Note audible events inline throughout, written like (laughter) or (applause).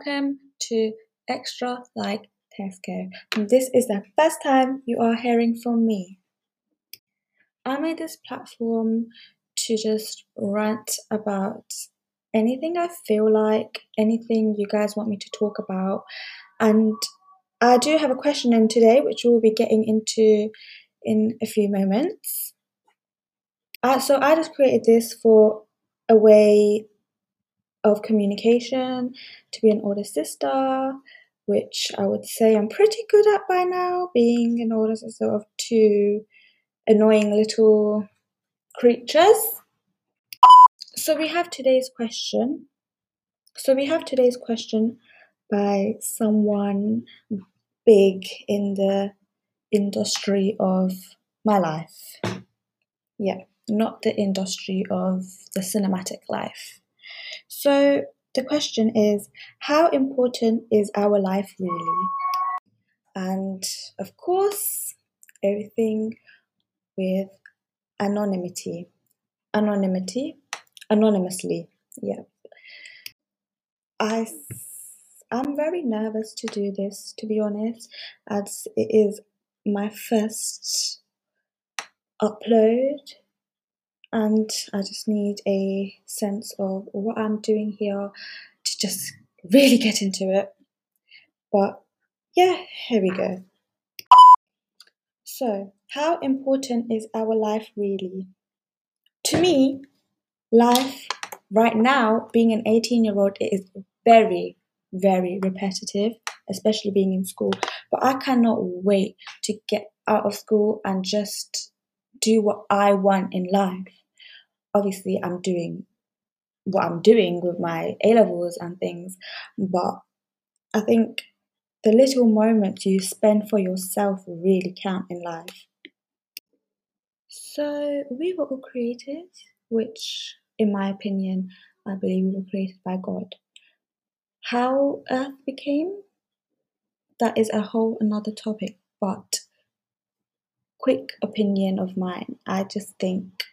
welcome to Extra Like Tesco. And this is the first time you are hearing from me. I made this platform to just rant about anything I feel like, anything you guys want me to talk about. And I do have a question in today, which we'll be getting into in a few moments. Uh, so I just created this for a way of communication to be an older sister, which I would say I'm pretty good at by now, being an older sister of two annoying little creatures. So we have today's question. So we have today's question by someone big in the industry of my life. Yeah, not the industry of the cinematic life. So the question is how important is our life really? And of course, everything with anonymity. Anonymity, anonymously, yeah. I I'm very nervous to do this, to be honest, as it is my first upload and I just need a sense of what I'm doing here to just really get into it. But yeah, here we go. So, how important is our life really? To me, life right now, being an 18 year old, is very, very repetitive, especially being in school. But I cannot wait to get out of school and just do what I want in life obviously I'm doing what I'm doing with my A levels and things, but I think the little moments you spend for yourself really count in life. So, we were all created, which, in my opinion, I believe we were created by God. How Earth became, that is a whole another topic, but quick opinion of mine, I just think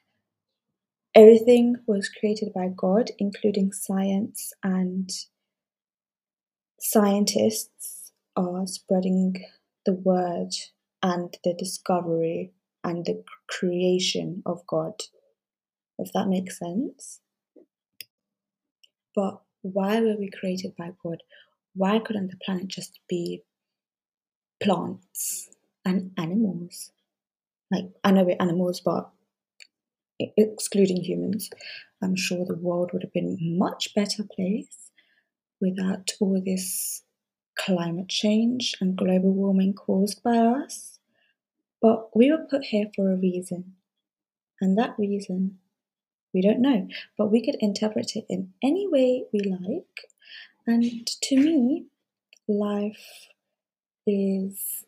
Everything was created by God, including science, and scientists are spreading the word and the discovery and the creation of God, if that makes sense. But why were we created by God? Why couldn't the planet just be plants and animals? Like, I know we're animals, but excluding humans, I'm sure the world would have been a much better place without all this climate change and global warming caused by us. But we were put here for a reason, and that reason we don't know, but we could interpret it in any way we like. And to me, life is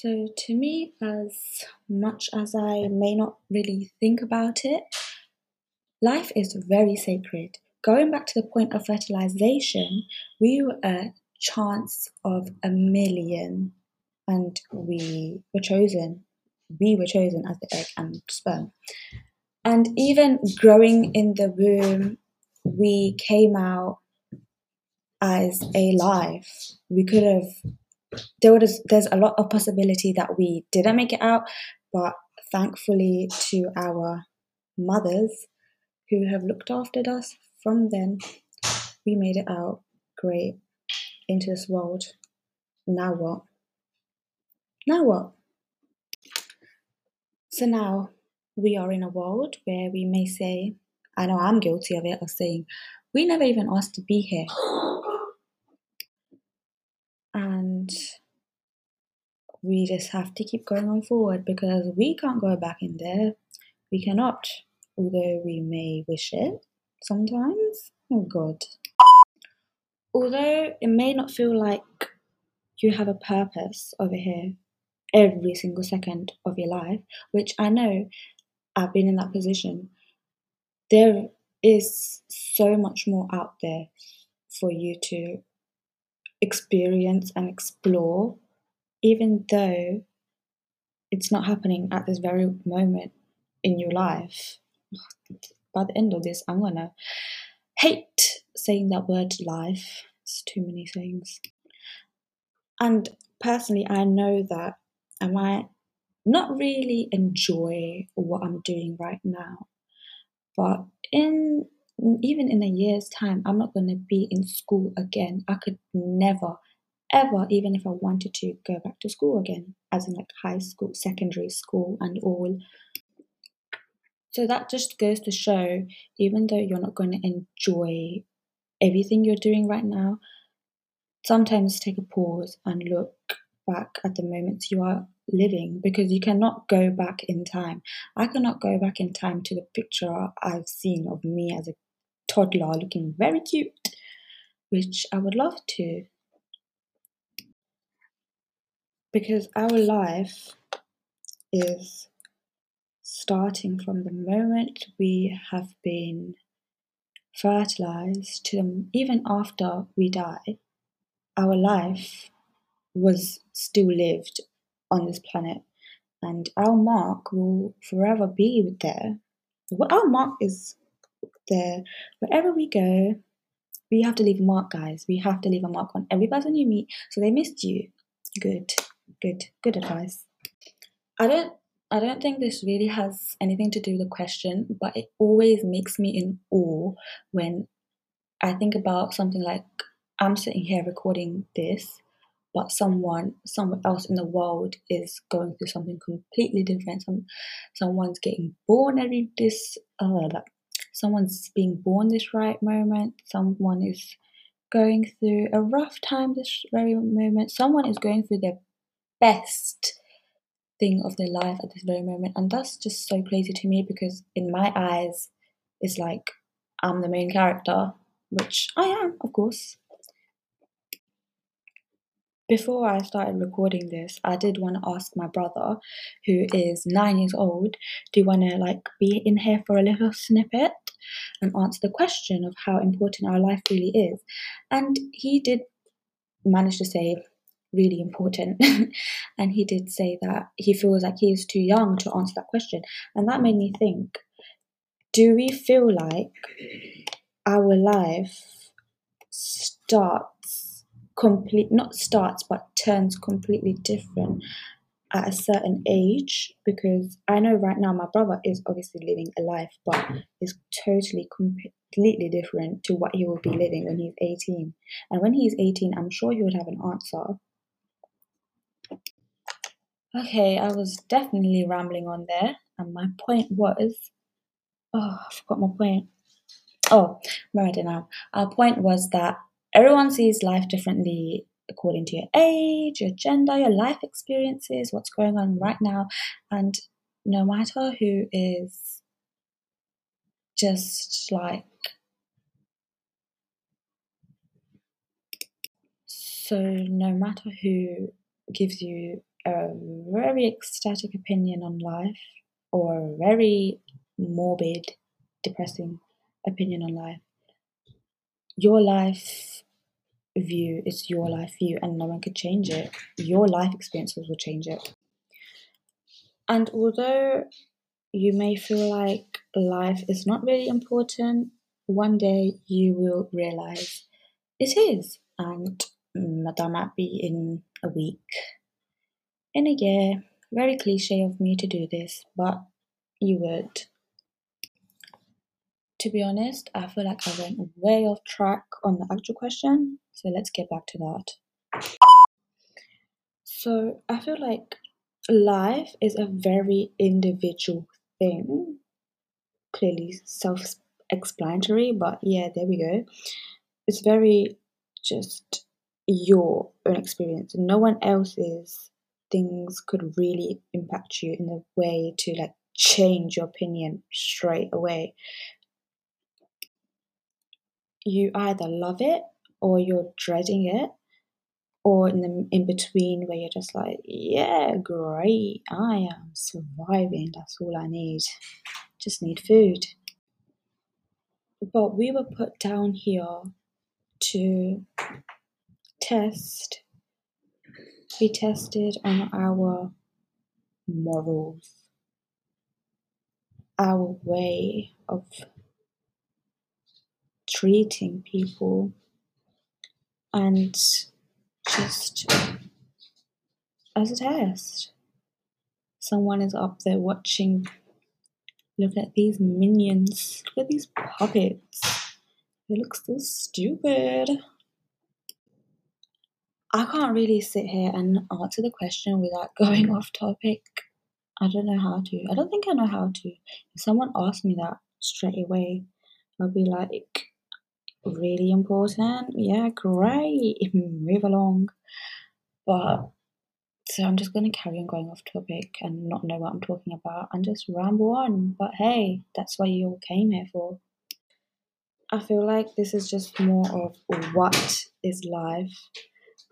so, to me, as much as I may not really think about it, life is very sacred. Going back to the point of fertilization, we were a chance of a million, and we were chosen. We were chosen as the egg and sperm. And even growing in the womb, we came out as a life. We could have there was there's a lot of possibility that we didn't make it out, but thankfully to our mothers who have looked after us from then, we made it out great into this world. Now what? Now what? So now we are in a world where we may say, I know I'm guilty of it, of saying, we never even asked to be here. We just have to keep going on forward because we can't go back in there. We cannot, although we may wish it sometimes. Oh God. Although it may not feel like you have a purpose over here every single second of your life, which I know I've been in that position, there is so much more out there for you to experience and explore even though it's not happening at this very moment in your life, by the end of this, I'm gonna hate saying that word life. It's too many things. And personally, I know that I might not really enjoy what I'm doing right now, but in even in a year's time, I'm not going to be in school again. I could never, ever, even if I wanted to, go back to school again, as in like high school, secondary school, and all. So that just goes to show, even though you're not going to enjoy everything you're doing right now, sometimes take a pause and look back at the moments you are living because you cannot go back in time. I cannot go back in time to the picture I've seen of me as a toddler looking very cute, which I would love to. Because our life is starting from the moment we have been fertilized to the, even after we die, our life was still lived on this planet, and our mark will forever be there. What our mark is there wherever we go. We have to leave a mark, guys. We have to leave a mark on every person you meet. So they missed you. Good, good, good advice. I don't I don't think this really has anything to do with the question, but it always makes me in awe when I think about something like I'm sitting here recording this, but someone somewhere else in the world is going through something completely different. Some someone's getting born every this uh, someone's being born this right moment. Someone is going through a rough time this very moment. Someone is going through their best thing of their life at this very moment. And that's just so crazy to me because, in my eyes, it's like I'm the main character, which I am, of course. Before I started recording this, I did want to ask my brother, who is nine years old, do you want to like be in here for a little snippet and answer the question of how important our life really is? And he did manage to say really important. (laughs) and he did say that he feels like he is too young to answer that question. And that made me think do we feel like our life starts complete not starts but turns completely different at a certain age because I know right now my brother is obviously living a life but is totally completely different to what he will be living when he's 18 and when he's 18 I'm sure he would have an answer Okay, I was definitely rambling on there, and my point was oh, I forgot my point. Oh, right now. Our point was that everyone sees life differently according to your age, your gender, your life experiences, what's going on right now, and no matter who is just like so no matter who gives you a very ecstatic opinion on life or a very morbid, depressing opinion on life. Your life view is your life view, and no one could change it. Your life experiences will change it. And although you may feel like life is not really important, one day you will realize it is, and that might be in a week, in a year. Very cliche of me to do this, but you would. To be honest, I feel like I went way off track on the actual question, so let's get back to that. So, I feel like life is a very individual thing. Clearly self explanatory, but yeah, there we go. It's very just your own experience. No one else's things could really impact you in a way to like change your opinion straight away. You either love it or you're dreading it, or in the in between where you're just like, yeah, great, I am surviving. That's all I need. Just need food. But we were put down here to test, be tested on our morals, our way of treating people and just as a test. Someone is up there watching. Look at these minions. Look at these puppets. They look so stupid. I can't really sit here and answer the question without (laughs) going off topic. I don't know how to. I don't think I know how to. If someone asked me that straight away, I'll be like, really important? Yeah, great. Move along. But so I'm just going to carry on going off topic and not know what I'm talking about and just ramble on. But hey, that's what you all came here for. I feel like this is just more of what is life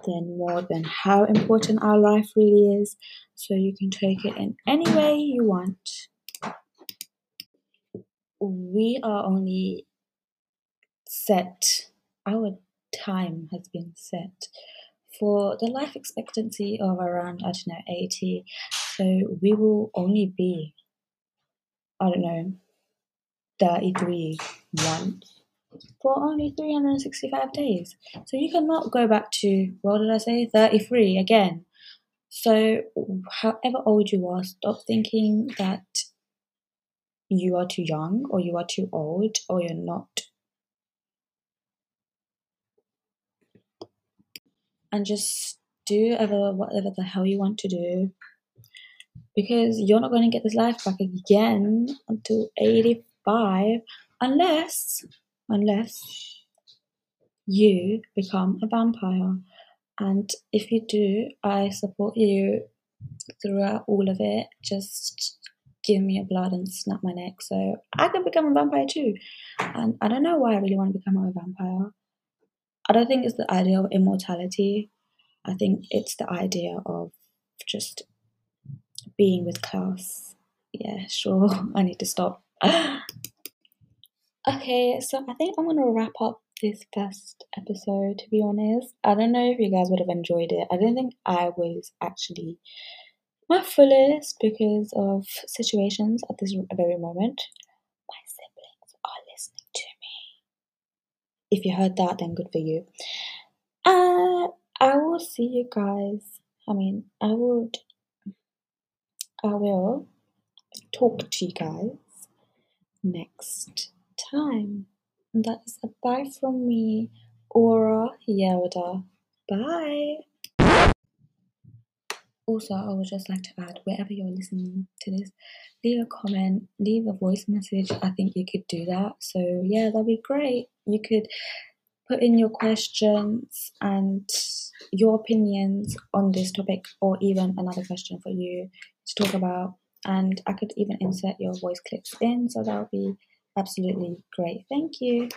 than more than how important our life really is. So you can take it in any way you want. We are only set, our time has been set for the life expectancy of around, I don't know, 80. So we will only be, I don't know, 33 months for only 365 days. So you cannot go back to, what did I say, 33 again. So, however old you are, stop thinking that you are too young or you are too old or you're not and just do ever whatever the hell you want to do. Because you're not going to get this life back again until 85 unless unless you become a vampire. And if you do i support you throughout all of it. Just give me a blood and snap my neck. So i can become a vampire too. And i don't know why i really want to become a vampire I don't think it's the idea of immortality. I think it's the idea of just being with class. Yeah, sure. (laughs) I need to stop. (gasps) okay, so I think I'm gonna wrap up this first episode to be honest. I don't know if you guys would have enjoyed it. I don't think I was actually my fullest because of situations at this very moment. If you heard that, then good for you. Uh, I will see you guys. I mean, I would, I will talk to you guys next time. And that is a bye from me, Aura Yelder. Bye. Also, I would just like to add, wherever you're listening to this, leave a comment, leave a voice message. I think you could do that. So, yeah, that'd be great. You could put in your questions and your opinions on this topic, or even another question for you to talk about. And I could even insert your voice clips in, so that would be absolutely great. Thank you.